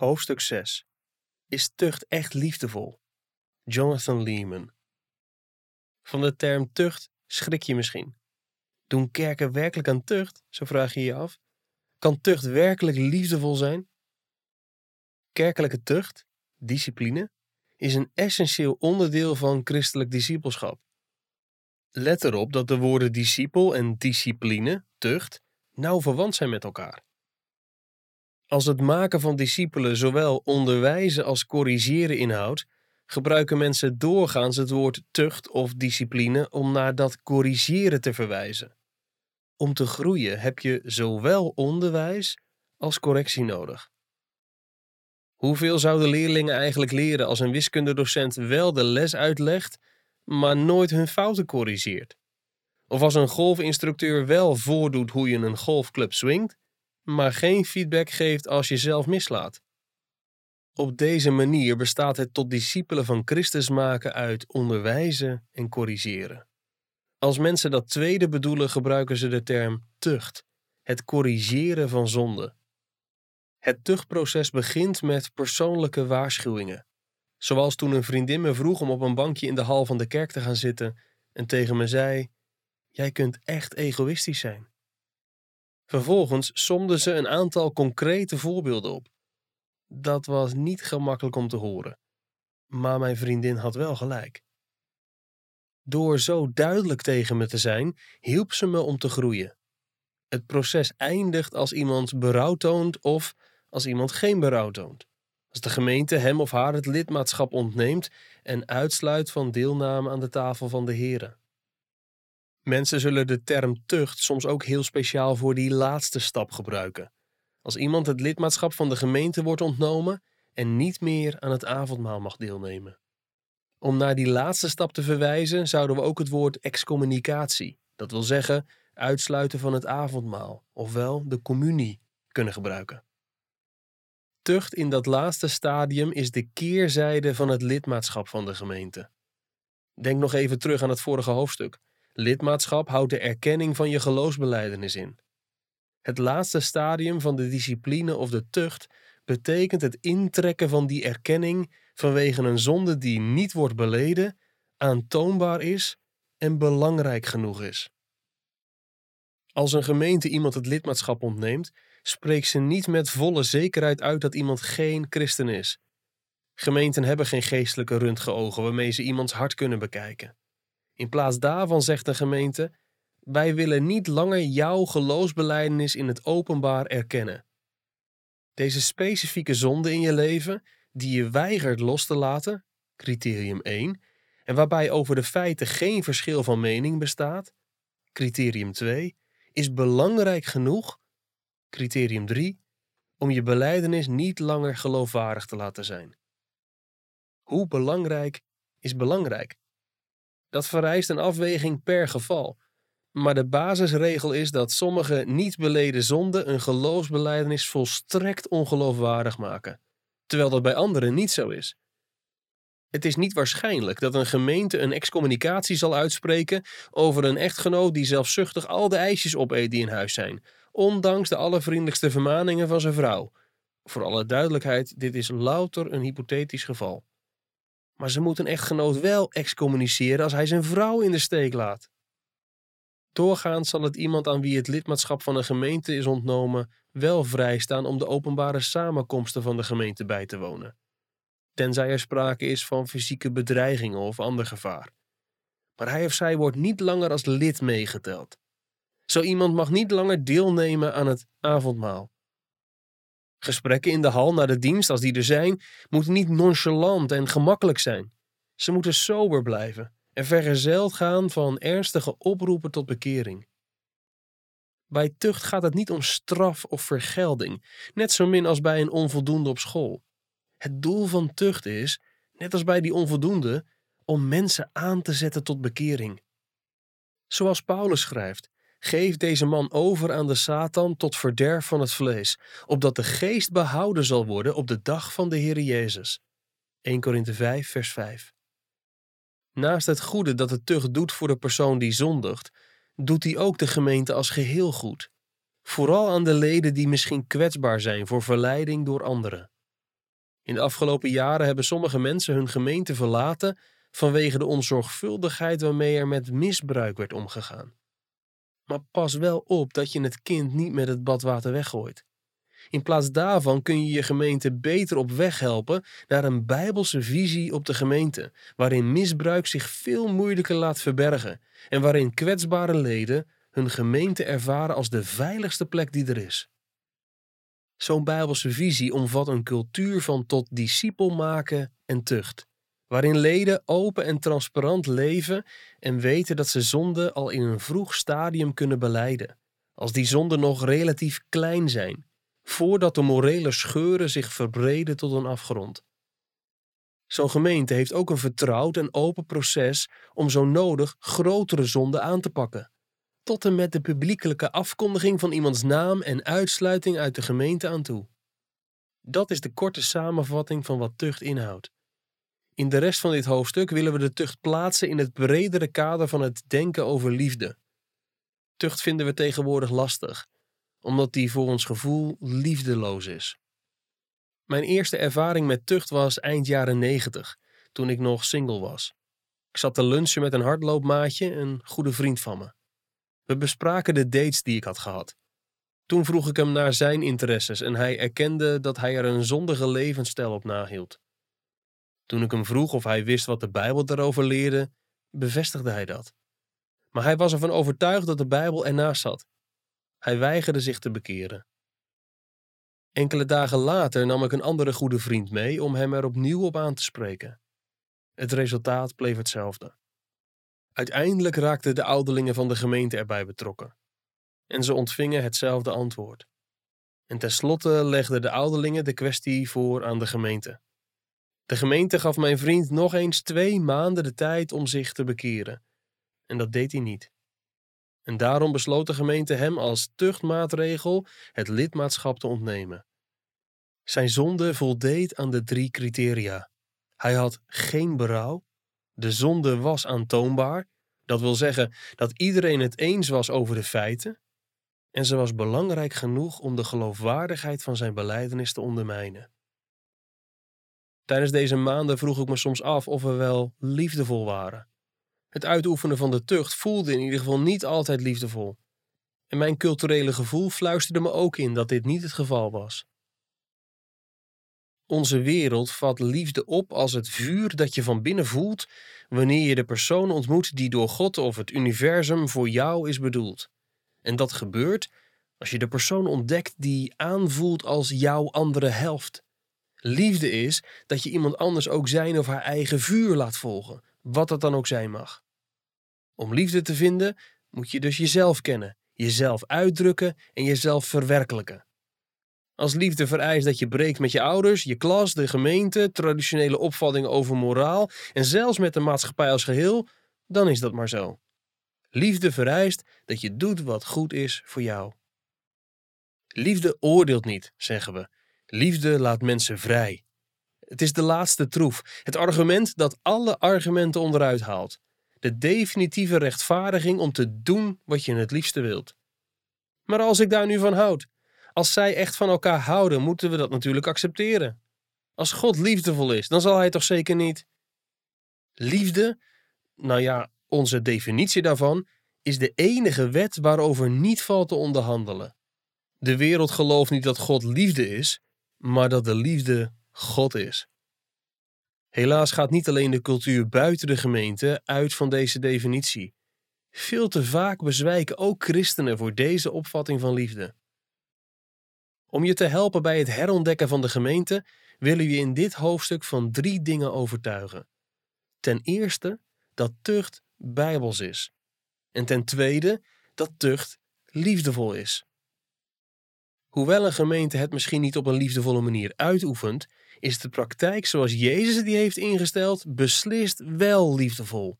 Hoofdstuk 6. Is tucht echt liefdevol? Jonathan Lehman. Van de term tucht schrik je misschien. Doen kerken werkelijk aan tucht? Zo vraag je je af. Kan tucht werkelijk liefdevol zijn? Kerkelijke tucht, discipline, is een essentieel onderdeel van christelijk discipelschap. Let erop dat de woorden discipel en discipline, tucht, nauw verwant zijn met elkaar. Als het maken van discipelen zowel onderwijzen als corrigeren inhoudt, gebruiken mensen doorgaans het woord tucht of discipline om naar dat corrigeren te verwijzen. Om te groeien heb je zowel onderwijs als correctie nodig. Hoeveel zouden leerlingen eigenlijk leren als een wiskundedocent wel de les uitlegt, maar nooit hun fouten corrigeert? Of als een golfinstructeur wel voordoet hoe je een golfclub swingt, maar geen feedback geeft als je zelf mislaat. Op deze manier bestaat het tot discipelen van Christus maken uit onderwijzen en corrigeren. Als mensen dat tweede bedoelen, gebruiken ze de term tucht, het corrigeren van zonde. Het tuchtproces begint met persoonlijke waarschuwingen. Zoals toen een vriendin me vroeg om op een bankje in de hal van de kerk te gaan zitten en tegen me zei: Jij kunt echt egoïstisch zijn. Vervolgens somde ze een aantal concrete voorbeelden op. Dat was niet gemakkelijk om te horen, maar mijn vriendin had wel gelijk. Door zo duidelijk tegen me te zijn, hielp ze me om te groeien. Het proces eindigt als iemand berouw toont of als iemand geen berouw toont. Als de gemeente hem of haar het lidmaatschap ontneemt en uitsluit van deelname aan de tafel van de heren. Mensen zullen de term tucht soms ook heel speciaal voor die laatste stap gebruiken. Als iemand het lidmaatschap van de gemeente wordt ontnomen en niet meer aan het avondmaal mag deelnemen. Om naar die laatste stap te verwijzen, zouden we ook het woord excommunicatie, dat wil zeggen uitsluiten van het avondmaal, ofwel de communie, kunnen gebruiken. Tucht in dat laatste stadium is de keerzijde van het lidmaatschap van de gemeente. Denk nog even terug aan het vorige hoofdstuk. Lidmaatschap houdt de erkenning van je geloofsbeleidenis in. Het laatste stadium van de discipline of de tucht betekent het intrekken van die erkenning vanwege een zonde die niet wordt beleden, aantoonbaar is en belangrijk genoeg is. Als een gemeente iemand het lidmaatschap ontneemt, spreekt ze niet met volle zekerheid uit dat iemand geen christen is. Gemeenten hebben geen geestelijke röntgenogen waarmee ze iemands hart kunnen bekijken. In plaats daarvan zegt de gemeente: Wij willen niet langer jouw geloofsbeleidenis in het openbaar erkennen. Deze specifieke zonde in je leven, die je weigert los te laten, criterium 1, en waarbij over de feiten geen verschil van mening bestaat, criterium 2, is belangrijk genoeg, criterium 3, om je beleidenis niet langer geloofwaardig te laten zijn. Hoe belangrijk is belangrijk? Dat vereist een afweging per geval. Maar de basisregel is dat sommige niet beleden zonden een geloofsbeleidenis volstrekt ongeloofwaardig maken, terwijl dat bij anderen niet zo is. Het is niet waarschijnlijk dat een gemeente een excommunicatie zal uitspreken over een echtgenoot die zelfzuchtig al de ijsjes opeet die in huis zijn, ondanks de allervriendelijkste vermaningen van zijn vrouw. Voor alle duidelijkheid, dit is louter een hypothetisch geval. Maar ze moet een echtgenoot wel excommuniceren als hij zijn vrouw in de steek laat. Doorgaans zal het iemand aan wie het lidmaatschap van een gemeente is ontnomen wel vrijstaan om de openbare samenkomsten van de gemeente bij te wonen, tenzij er sprake is van fysieke bedreigingen of ander gevaar. Maar hij of zij wordt niet langer als lid meegeteld. Zo iemand mag niet langer deelnemen aan het avondmaal. Gesprekken in de hal na de dienst, als die er zijn, moeten niet nonchalant en gemakkelijk zijn. Ze moeten sober blijven en vergezeld gaan van ernstige oproepen tot bekering. Bij tucht gaat het niet om straf of vergelding, net zo min als bij een onvoldoende op school. Het doel van tucht is, net als bij die onvoldoende, om mensen aan te zetten tot bekering. Zoals Paulus schrijft: Geef deze man over aan de Satan tot verderf van het vlees, opdat de geest behouden zal worden op de dag van de Heer Jezus. 1 Korinthe 5, vers 5. Naast het goede dat het tucht doet voor de persoon die zondigt, doet hij ook de gemeente als geheel goed. Vooral aan de leden die misschien kwetsbaar zijn voor verleiding door anderen. In de afgelopen jaren hebben sommige mensen hun gemeente verlaten vanwege de onzorgvuldigheid waarmee er met misbruik werd omgegaan. Maar pas wel op dat je het kind niet met het badwater weggooit. In plaats daarvan kun je je gemeente beter op weg helpen naar een bijbelse visie op de gemeente, waarin misbruik zich veel moeilijker laat verbergen en waarin kwetsbare leden hun gemeente ervaren als de veiligste plek die er is. Zo'n bijbelse visie omvat een cultuur van tot discipel maken en tucht, waarin leden open en transparant leven en weten dat ze zonde al in een vroeg stadium kunnen beleiden, als die zonden nog relatief klein zijn voordat de morele scheuren zich verbreden tot een afgrond. Zo'n gemeente heeft ook een vertrouwd en open proces om zo nodig grotere zonden aan te pakken, tot en met de publiekelijke afkondiging van iemands naam en uitsluiting uit de gemeente aan toe. Dat is de korte samenvatting van wat tucht inhoudt. In de rest van dit hoofdstuk willen we de tucht plaatsen in het bredere kader van het denken over liefde. Tucht vinden we tegenwoordig lastig omdat die voor ons gevoel liefdeloos is. Mijn eerste ervaring met tucht was eind jaren negentig, toen ik nog single was. Ik zat te lunchen met een hardloopmaatje, een goede vriend van me. We bespraken de dates die ik had gehad. Toen vroeg ik hem naar zijn interesses en hij erkende dat hij er een zondige levensstijl op nahield. Toen ik hem vroeg of hij wist wat de Bijbel daarover leerde, bevestigde hij dat. Maar hij was ervan overtuigd dat de Bijbel ernaast zat hij weigerde zich te bekeren. Enkele dagen later nam ik een andere goede vriend mee om hem er opnieuw op aan te spreken. Het resultaat bleef hetzelfde. Uiteindelijk raakten de ouderlingen van de gemeente erbij betrokken. En ze ontvingen hetzelfde antwoord. En tenslotte legden de ouderlingen de kwestie voor aan de gemeente. De gemeente gaf mijn vriend nog eens twee maanden de tijd om zich te bekeren. En dat deed hij niet. En daarom besloot de gemeente hem als tuchtmaatregel het lidmaatschap te ontnemen. Zijn zonde voldeed aan de drie criteria. Hij had geen berouw, de zonde was aantoonbaar, dat wil zeggen dat iedereen het eens was over de feiten, en ze was belangrijk genoeg om de geloofwaardigheid van zijn beleidenis te ondermijnen. Tijdens deze maanden vroeg ik me soms af of we wel liefdevol waren. Het uitoefenen van de tucht voelde in ieder geval niet altijd liefdevol. En mijn culturele gevoel fluisterde me ook in dat dit niet het geval was. Onze wereld vat liefde op als het vuur dat je van binnen voelt wanneer je de persoon ontmoet die door God of het universum voor jou is bedoeld. En dat gebeurt als je de persoon ontdekt die aanvoelt als jouw andere helft. Liefde is dat je iemand anders ook zijn of haar eigen vuur laat volgen, wat dat dan ook zijn mag. Om liefde te vinden moet je dus jezelf kennen, jezelf uitdrukken en jezelf verwerkelijken. Als liefde vereist dat je breekt met je ouders, je klas, de gemeente, traditionele opvattingen over moraal en zelfs met de maatschappij als geheel, dan is dat maar zo. Liefde vereist dat je doet wat goed is voor jou. Liefde oordeelt niet, zeggen we. Liefde laat mensen vrij. Het is de laatste troef, het argument dat alle argumenten onderuit haalt. De definitieve rechtvaardiging om te doen wat je het liefste wilt. Maar als ik daar nu van houd, als zij echt van elkaar houden, moeten we dat natuurlijk accepteren. Als God liefdevol is, dan zal hij toch zeker niet. Liefde, nou ja, onze definitie daarvan, is de enige wet waarover niet valt te onderhandelen. De wereld gelooft niet dat God liefde is, maar dat de liefde God is. Helaas gaat niet alleen de cultuur buiten de gemeente uit van deze definitie. Veel te vaak bezwijken ook christenen voor deze opvatting van liefde. Om je te helpen bij het herontdekken van de gemeente, willen we je in dit hoofdstuk van drie dingen overtuigen. Ten eerste dat tucht bijbels is. En ten tweede dat tucht liefdevol is. Hoewel een gemeente het misschien niet op een liefdevolle manier uitoefent, is de praktijk zoals Jezus die heeft ingesteld beslist wel liefdevol.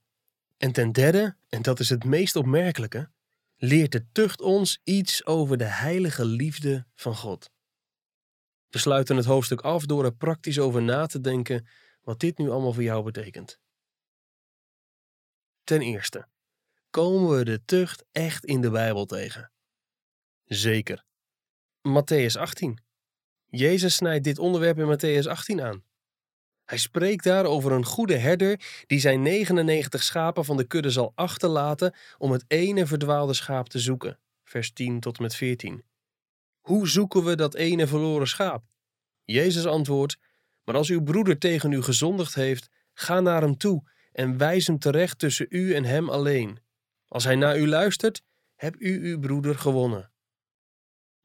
En ten derde, en dat is het meest opmerkelijke, leert de tucht ons iets over de heilige liefde van God. We sluiten het hoofdstuk af door er praktisch over na te denken wat dit nu allemaal voor jou betekent. Ten eerste, komen we de tucht echt in de Bijbel tegen? Zeker. Matthäus 18. Jezus snijdt dit onderwerp in Matthäus 18 aan. Hij spreekt daar over een goede herder die zijn 99 schapen van de kudde zal achterlaten om het ene verdwaalde schaap te zoeken. Vers 10 tot en met 14. Hoe zoeken we dat ene verloren schaap? Jezus antwoordt: Maar als uw broeder tegen u gezondigd heeft, ga naar hem toe en wijs hem terecht tussen u en hem alleen. Als hij naar u luistert, heb u uw broeder gewonnen.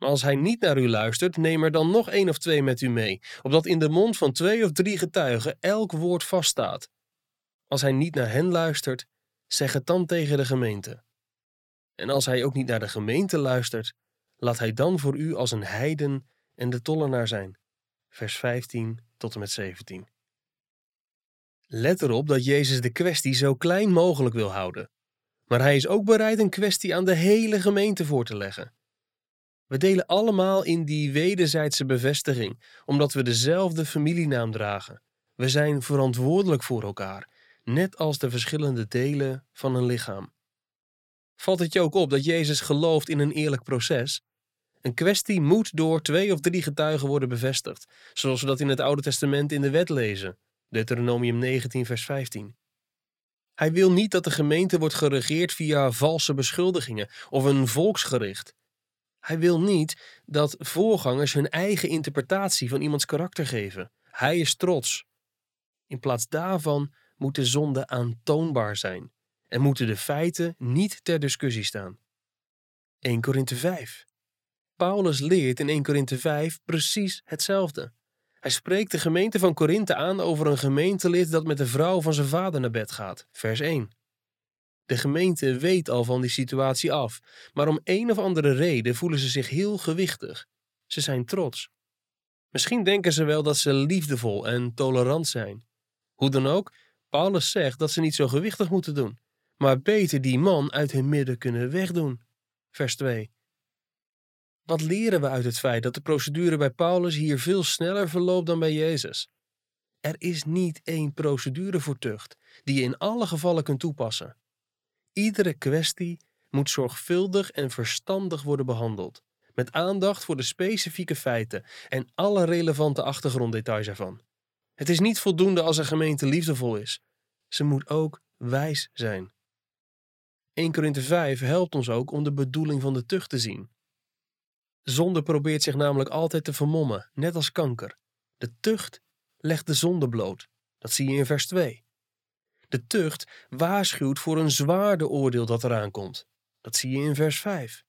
Als hij niet naar u luistert, neem er dan nog één of twee met u mee, opdat in de mond van twee of drie getuigen elk woord vaststaat. Als hij niet naar hen luistert, zeg het dan tegen de gemeente. En als hij ook niet naar de gemeente luistert, laat hij dan voor u als een heiden en de tollenaar zijn. Vers 15 tot en met 17. Let erop dat Jezus de kwestie zo klein mogelijk wil houden. Maar hij is ook bereid een kwestie aan de hele gemeente voor te leggen. We delen allemaal in die wederzijdse bevestiging, omdat we dezelfde familienaam dragen. We zijn verantwoordelijk voor elkaar, net als de verschillende delen van een lichaam. Valt het je ook op dat Jezus gelooft in een eerlijk proces? Een kwestie moet door twee of drie getuigen worden bevestigd, zoals we dat in het Oude Testament in de wet lezen, Deuteronomium 19, vers 15. Hij wil niet dat de gemeente wordt geregeerd via valse beschuldigingen of een volksgericht. Hij wil niet dat voorgangers hun eigen interpretatie van iemands karakter geven. Hij is trots. In plaats daarvan moet de zonde aantoonbaar zijn en moeten de feiten niet ter discussie staan. 1 Korinthe 5. Paulus leert in 1 Korinthe 5 precies hetzelfde. Hij spreekt de gemeente van Korinthe aan over een gemeentelid dat met de vrouw van zijn vader naar bed gaat. Vers 1. De gemeente weet al van die situatie af, maar om een of andere reden voelen ze zich heel gewichtig. Ze zijn trots. Misschien denken ze wel dat ze liefdevol en tolerant zijn. Hoe dan ook, Paulus zegt dat ze niet zo gewichtig moeten doen, maar beter die man uit hun midden kunnen wegdoen. Vers 2. Wat leren we uit het feit dat de procedure bij Paulus hier veel sneller verloopt dan bij Jezus? Er is niet één procedure voor tucht die je in alle gevallen kunt toepassen. Iedere kwestie moet zorgvuldig en verstandig worden behandeld, met aandacht voor de specifieke feiten en alle relevante achtergronddetails ervan. Het is niet voldoende als een gemeente liefdevol is. Ze moet ook wijs zijn. 1 Korinthe 5 helpt ons ook om de bedoeling van de tucht te zien. Zonde probeert zich namelijk altijd te vermommen, net als kanker. De tucht legt de zonde bloot. Dat zie je in vers 2. De tucht waarschuwt voor een zwaarder oordeel dat eraan komt. Dat zie je in vers 5.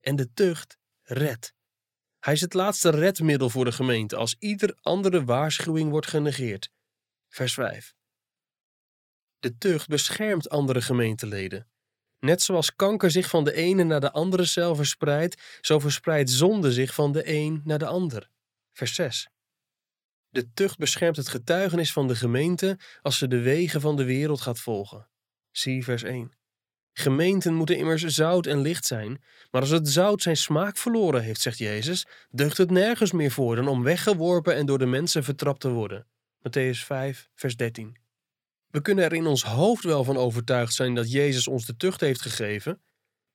En de tucht redt. Hij is het laatste redmiddel voor de gemeente als ieder andere waarschuwing wordt genegeerd. Vers 5. De tucht beschermt andere gemeenteleden. Net zoals kanker zich van de ene naar de andere cel verspreidt, zo verspreidt zonde zich van de een naar de ander. Vers 6. De tucht beschermt het getuigenis van de gemeente als ze de wegen van de wereld gaat volgen. Zie vers 1. Gemeenten moeten immers zout en licht zijn, maar als het zout zijn smaak verloren heeft, zegt Jezus, deugt het nergens meer voor dan om weggeworpen en door de mensen vertrapt te worden. Matthäus 5, vers 13. We kunnen er in ons hoofd wel van overtuigd zijn dat Jezus ons de tucht heeft gegeven,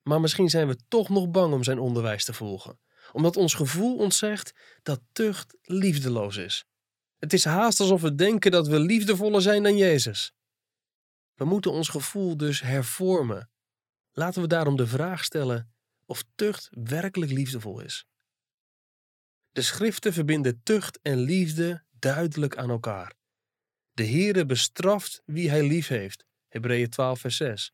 maar misschien zijn we toch nog bang om zijn onderwijs te volgen, omdat ons gevoel ons zegt dat tucht liefdeloos is. Het is haast alsof we denken dat we liefdevoller zijn dan Jezus. We moeten ons gevoel dus hervormen. Laten we daarom de vraag stellen of tucht werkelijk liefdevol is. De schriften verbinden tucht en liefde duidelijk aan elkaar. De Heere bestraft wie hij lief heeft. Hebreeën 12 vers 6.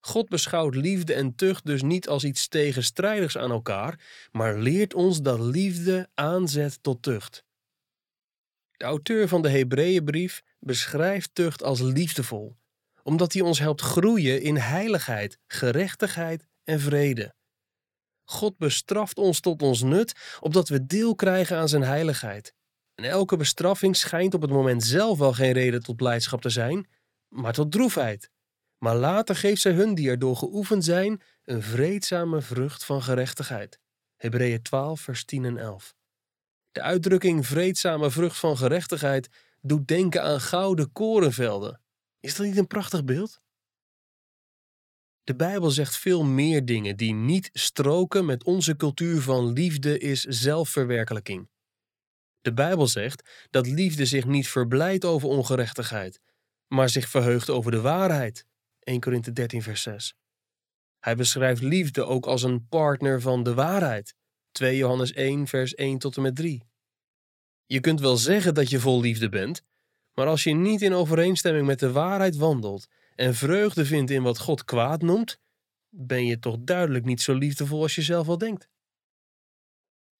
God beschouwt liefde en tucht dus niet als iets tegenstrijdigs aan elkaar, maar leert ons dat liefde aanzet tot tucht. De auteur van de Hebreeënbrief beschrijft tucht als liefdevol, omdat hij ons helpt groeien in heiligheid, gerechtigheid en vrede. God bestraft ons tot ons nut, opdat we deel krijgen aan zijn heiligheid. En elke bestraffing schijnt op het moment zelf wel geen reden tot blijdschap te zijn, maar tot droefheid. Maar later geeft zij hun die erdoor geoefend zijn een vreedzame vrucht van gerechtigheid. Hebreeën 12, vers 10 en 11. De uitdrukking vreedzame vrucht van gerechtigheid doet denken aan gouden korenvelden. Is dat niet een prachtig beeld? De Bijbel zegt veel meer dingen die niet stroken met onze cultuur van liefde is zelfverwerkelijking. De Bijbel zegt dat liefde zich niet verblijdt over ongerechtigheid, maar zich verheugt over de waarheid. 1 Korinthe 13, vers 6. Hij beschrijft liefde ook als een partner van de waarheid. 2 Johannes 1, vers 1 tot en met 3. Je kunt wel zeggen dat je vol liefde bent, maar als je niet in overeenstemming met de waarheid wandelt en vreugde vindt in wat God kwaad noemt, ben je toch duidelijk niet zo liefdevol als je zelf wel denkt.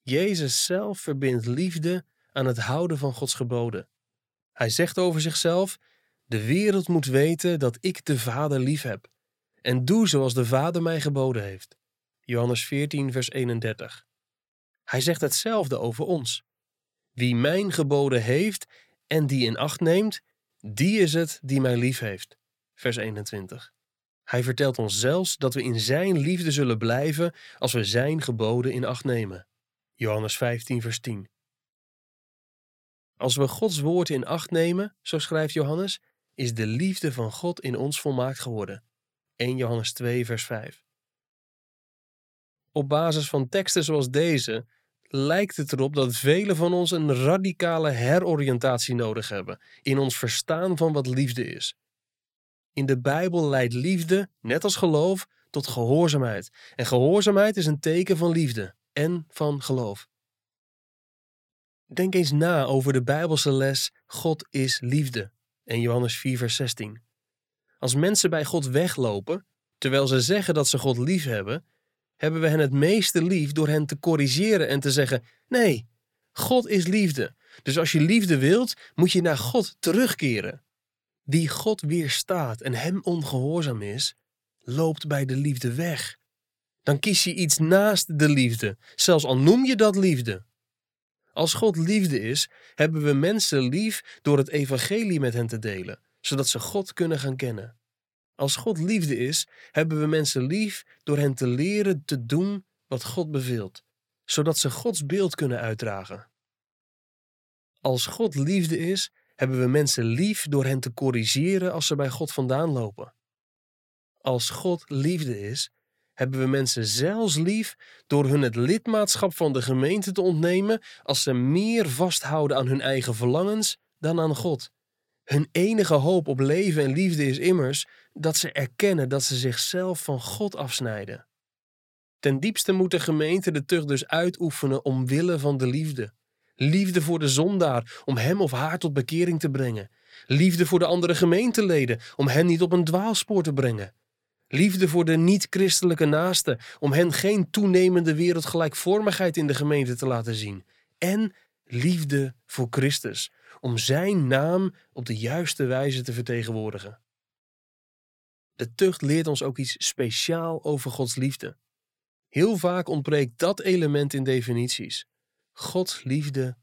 Jezus zelf verbindt liefde aan het houden van Gods geboden. Hij zegt over zichzelf: De wereld moet weten dat ik de Vader lief heb en doe zoals de Vader mij geboden heeft. Johannes 14, vers 31. Hij zegt hetzelfde over ons. Wie mijn geboden heeft en die in acht neemt, die is het die mij lief heeft. Vers 21. Hij vertelt ons zelfs dat we in Zijn liefde zullen blijven als we Zijn geboden in acht nemen. Johannes 15, vers 10. Als we Gods woord in acht nemen, zo schrijft Johannes, is de liefde van God in ons volmaakt geworden. 1 Johannes 2, vers 5. Op basis van teksten zoals deze lijkt het erop dat velen van ons een radicale heroriëntatie nodig hebben in ons verstaan van wat liefde is. In de Bijbel leidt liefde, net als geloof, tot gehoorzaamheid. En gehoorzaamheid is een teken van liefde en van geloof. Denk eens na over de Bijbelse les God is liefde in Johannes 4, vers 16. Als mensen bij God weglopen, terwijl ze zeggen dat ze God lief hebben, hebben we hen het meeste lief door hen te corrigeren en te zeggen: Nee, God is liefde. Dus als je liefde wilt, moet je naar God terugkeren. Wie God weerstaat en hem ongehoorzaam is, loopt bij de liefde weg. Dan kies je iets naast de liefde, zelfs al noem je dat liefde. Als God liefde is, hebben we mensen lief door het evangelie met hen te delen, zodat ze God kunnen gaan kennen. Als God liefde is, hebben we mensen lief door hen te leren te doen wat God beveelt, zodat ze Gods beeld kunnen uitdragen. Als God liefde is, hebben we mensen lief door hen te corrigeren als ze bij God vandaan lopen. Als God liefde is, hebben we mensen zelfs lief door hun het lidmaatschap van de gemeente te ontnemen als ze meer vasthouden aan hun eigen verlangens dan aan God. Hun enige hoop op leven en liefde is immers dat ze erkennen dat ze zichzelf van God afsnijden. Ten diepste moet de gemeente de tucht dus uitoefenen omwille van de liefde. Liefde voor de zondaar, om hem of haar tot bekering te brengen. Liefde voor de andere gemeenteleden, om hen niet op een dwaalspoor te brengen. Liefde voor de niet-christelijke naasten, om hen geen toenemende wereldgelijkvormigheid in de gemeente te laten zien. En liefde voor Christus, om Zijn naam op de juiste wijze te vertegenwoordigen. De tucht leert ons ook iets speciaal over Gods liefde. Heel vaak ontbreekt dat element in definities. Gods liefde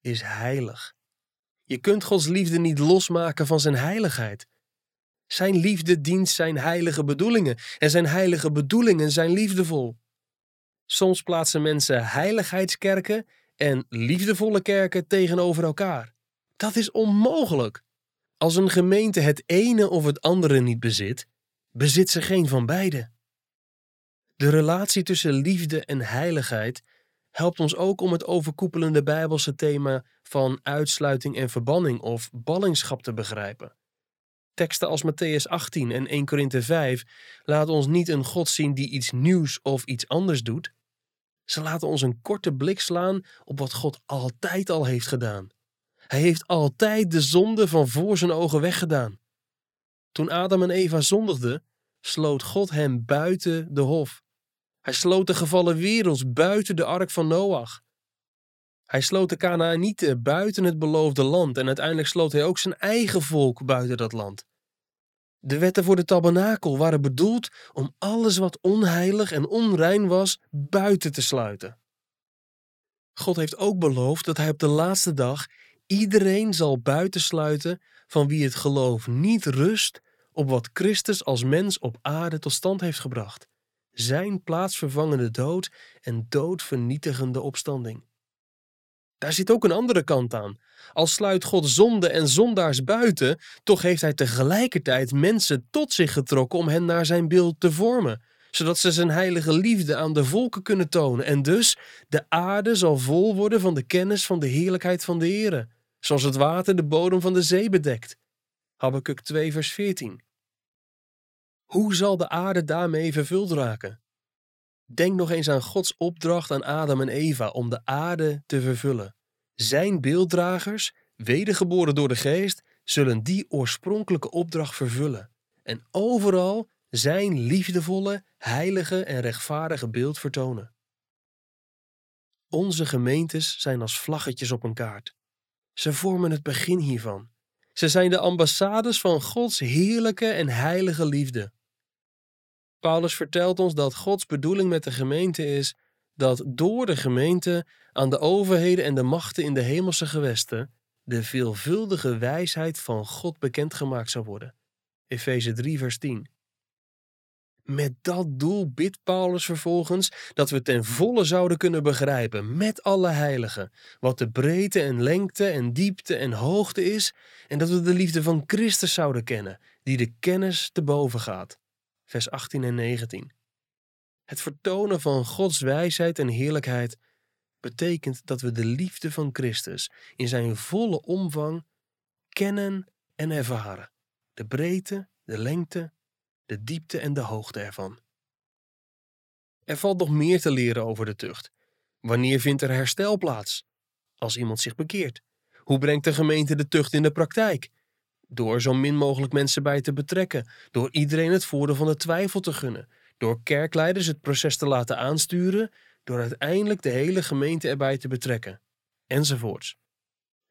is heilig. Je kunt Gods liefde niet losmaken van zijn heiligheid. Zijn liefde dient zijn heilige bedoelingen en zijn heilige bedoelingen zijn liefdevol. Soms plaatsen mensen heiligheidskerken en liefdevolle kerken tegenover elkaar. Dat is onmogelijk. Als een gemeente het ene of het andere niet bezit, bezit ze geen van beide. De relatie tussen liefde en heiligheid helpt ons ook om het overkoepelende Bijbelse thema van uitsluiting en verbanning of ballingschap te begrijpen. Teksten als Matthäus 18 en 1 Korinthe 5 laten ons niet een God zien die iets nieuws of iets anders doet. Ze laten ons een korte blik slaan op wat God altijd al heeft gedaan. Hij heeft altijd de zonde van voor zijn ogen weggedaan. Toen Adam en Eva zondigden, sloot God hen buiten de hof. Hij sloot de gevallen werelds buiten de ark van Noach. Hij sloot de Canaanieten buiten het beloofde land en uiteindelijk sloot hij ook zijn eigen volk buiten dat land. De wetten voor de tabernakel waren bedoeld om alles wat onheilig en onrein was buiten te sluiten. God heeft ook beloofd dat hij op de laatste dag iedereen zal buitensluiten van wie het geloof niet rust op wat Christus als mens op aarde tot stand heeft gebracht. Zijn plaatsvervangende dood en doodvernietigende opstanding. Daar zit ook een andere kant aan. Al sluit God zonde en zondaars buiten, toch heeft hij tegelijkertijd mensen tot zich getrokken om hen naar zijn beeld te vormen, zodat ze zijn heilige liefde aan de volken kunnen tonen. En dus de aarde zal vol worden van de kennis van de heerlijkheid van de Heere, zoals het water de bodem van de zee bedekt. Habakkuk 2 vers 14. Hoe zal de aarde daarmee vervuld raken? Denk nog eens aan Gods opdracht aan Adam en Eva om de aarde te vervullen. Zijn beelddragers, wedergeboren door de geest, zullen die oorspronkelijke opdracht vervullen en overal zijn liefdevolle, heilige en rechtvaardige beeld vertonen. Onze gemeentes zijn als vlaggetjes op een kaart. Ze vormen het begin hiervan. Ze zijn de ambassades van Gods heerlijke en heilige liefde. Paulus vertelt ons dat Gods bedoeling met de gemeente is dat door de gemeente aan de overheden en de machten in de hemelse gewesten de veelvuldige wijsheid van God bekendgemaakt zou worden. Efeze 3, vers 10. Met dat doel bidt Paulus vervolgens dat we ten volle zouden kunnen begrijpen, met alle heiligen, wat de breedte en lengte en diepte en hoogte is, en dat we de liefde van Christus zouden kennen, die de kennis te boven gaat. Vers 18 en 19. Het vertonen van Gods wijsheid en heerlijkheid betekent dat we de liefde van Christus in zijn volle omvang kennen en ervaren. De breedte, de lengte, de diepte en de hoogte ervan. Er valt nog meer te leren over de tucht. Wanneer vindt er herstel plaats? Als iemand zich bekeert. Hoe brengt de gemeente de tucht in de praktijk? Door zo min mogelijk mensen bij te betrekken, door iedereen het voordeel van de twijfel te gunnen, door kerkleiders het proces te laten aansturen, door uiteindelijk de hele gemeente erbij te betrekken, enzovoorts.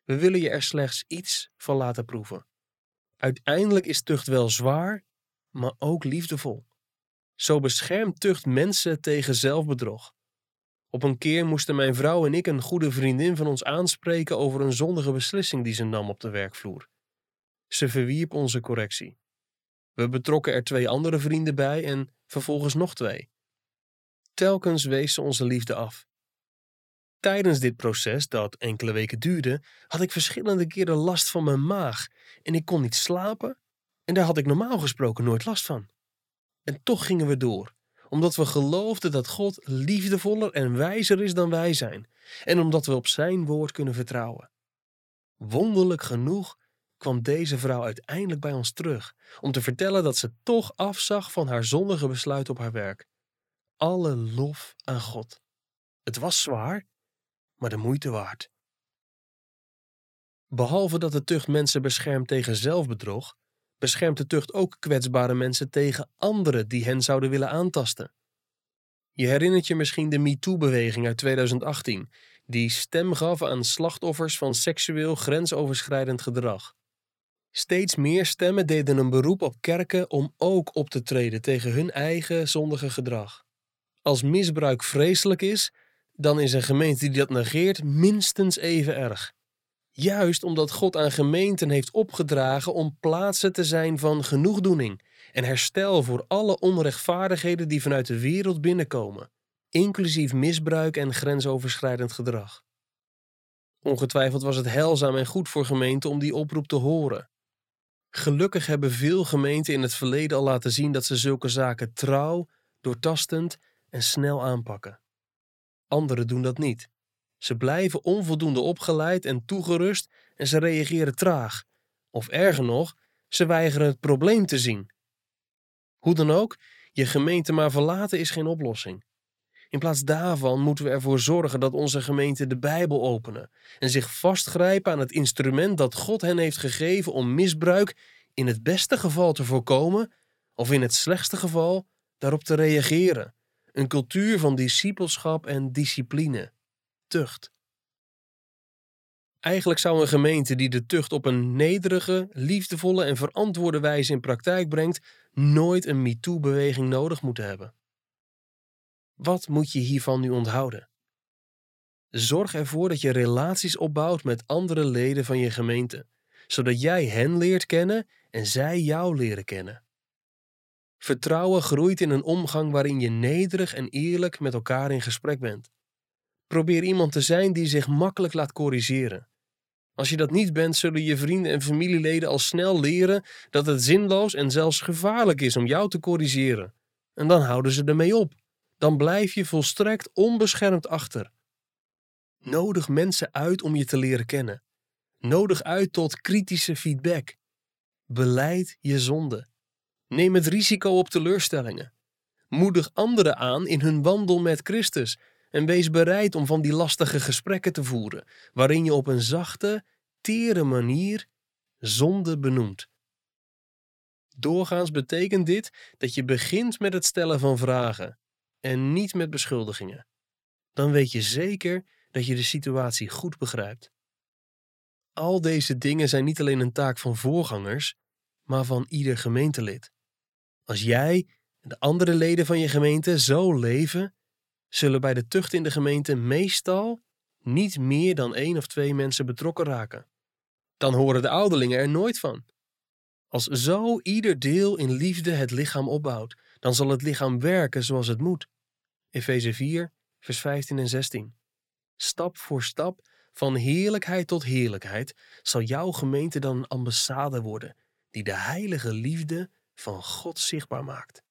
We willen je er slechts iets van laten proeven. Uiteindelijk is tucht wel zwaar, maar ook liefdevol. Zo beschermt tucht mensen tegen zelfbedrog. Op een keer moesten mijn vrouw en ik een goede vriendin van ons aanspreken over een zondige beslissing die ze nam op de werkvloer. Ze verwierp onze correctie. We betrokken er twee andere vrienden bij en vervolgens nog twee. Telkens wees ze onze liefde af. Tijdens dit proces, dat enkele weken duurde, had ik verschillende keren last van mijn maag en ik kon niet slapen en daar had ik normaal gesproken nooit last van. En toch gingen we door, omdat we geloofden dat God liefdevoller en wijzer is dan wij zijn en omdat we op Zijn woord kunnen vertrouwen. Wonderlijk genoeg kwam deze vrouw uiteindelijk bij ons terug om te vertellen dat ze toch afzag van haar zondige besluit op haar werk. Alle lof aan God. Het was zwaar, maar de moeite waard. Behalve dat de tucht mensen beschermt tegen zelfbedrog, beschermt de tucht ook kwetsbare mensen tegen anderen die hen zouden willen aantasten. Je herinnert je misschien de MeToo-beweging uit 2018, die stem gaf aan slachtoffers van seksueel grensoverschrijdend gedrag. Steeds meer stemmen deden een beroep op kerken om ook op te treden tegen hun eigen zondige gedrag. Als misbruik vreselijk is, dan is een gemeente die dat negeert minstens even erg. Juist omdat God aan gemeenten heeft opgedragen om plaatsen te zijn van genoegdoening en herstel voor alle onrechtvaardigheden die vanuit de wereld binnenkomen, inclusief misbruik en grensoverschrijdend gedrag. Ongetwijfeld was het heilzaam en goed voor gemeenten om die oproep te horen. Gelukkig hebben veel gemeenten in het verleden al laten zien dat ze zulke zaken trouw, doortastend en snel aanpakken. Anderen doen dat niet. Ze blijven onvoldoende opgeleid en toegerust en ze reageren traag. Of erger nog, ze weigeren het probleem te zien. Hoe dan ook, je gemeente maar verlaten is geen oplossing. In plaats daarvan moeten we ervoor zorgen dat onze gemeente de Bijbel openen en zich vastgrijpen aan het instrument dat God hen heeft gegeven om misbruik in het beste geval te voorkomen of in het slechtste geval daarop te reageren. Een cultuur van discipelschap en discipline, tucht. Eigenlijk zou een gemeente die de tucht op een nederige, liefdevolle en verantwoorde wijze in praktijk brengt, nooit een MeToo-beweging nodig moeten hebben. Wat moet je hiervan nu onthouden? Zorg ervoor dat je relaties opbouwt met andere leden van je gemeente, zodat jij hen leert kennen en zij jou leren kennen. Vertrouwen groeit in een omgang waarin je nederig en eerlijk met elkaar in gesprek bent. Probeer iemand te zijn die zich makkelijk laat corrigeren. Als je dat niet bent, zullen je vrienden en familieleden al snel leren dat het zinloos en zelfs gevaarlijk is om jou te corrigeren. En dan houden ze ermee op. Dan blijf je volstrekt onbeschermd achter. Nodig mensen uit om je te leren kennen. Nodig uit tot kritische feedback. Beleid je zonde. Neem het risico op teleurstellingen. Moedig anderen aan in hun wandel met Christus en wees bereid om van die lastige gesprekken te voeren, waarin je op een zachte, tere manier zonde benoemt. Doorgaans betekent dit dat je begint met het stellen van vragen en niet met beschuldigingen. Dan weet je zeker dat je de situatie goed begrijpt. Al deze dingen zijn niet alleen een taak van voorgangers, maar van ieder gemeentelid. Als jij en de andere leden van je gemeente zo leven, zullen bij de tucht in de gemeente meestal niet meer dan één of twee mensen betrokken raken. Dan horen de ouderlingen er nooit van. Als zo ieder deel in liefde het lichaam opbouwt, dan zal het lichaam werken zoals het moet. Efeze 4, vers 15 en 16. Stap voor stap, van heerlijkheid tot heerlijkheid, zal jouw gemeente dan een ambassade worden die de heilige liefde van God zichtbaar maakt.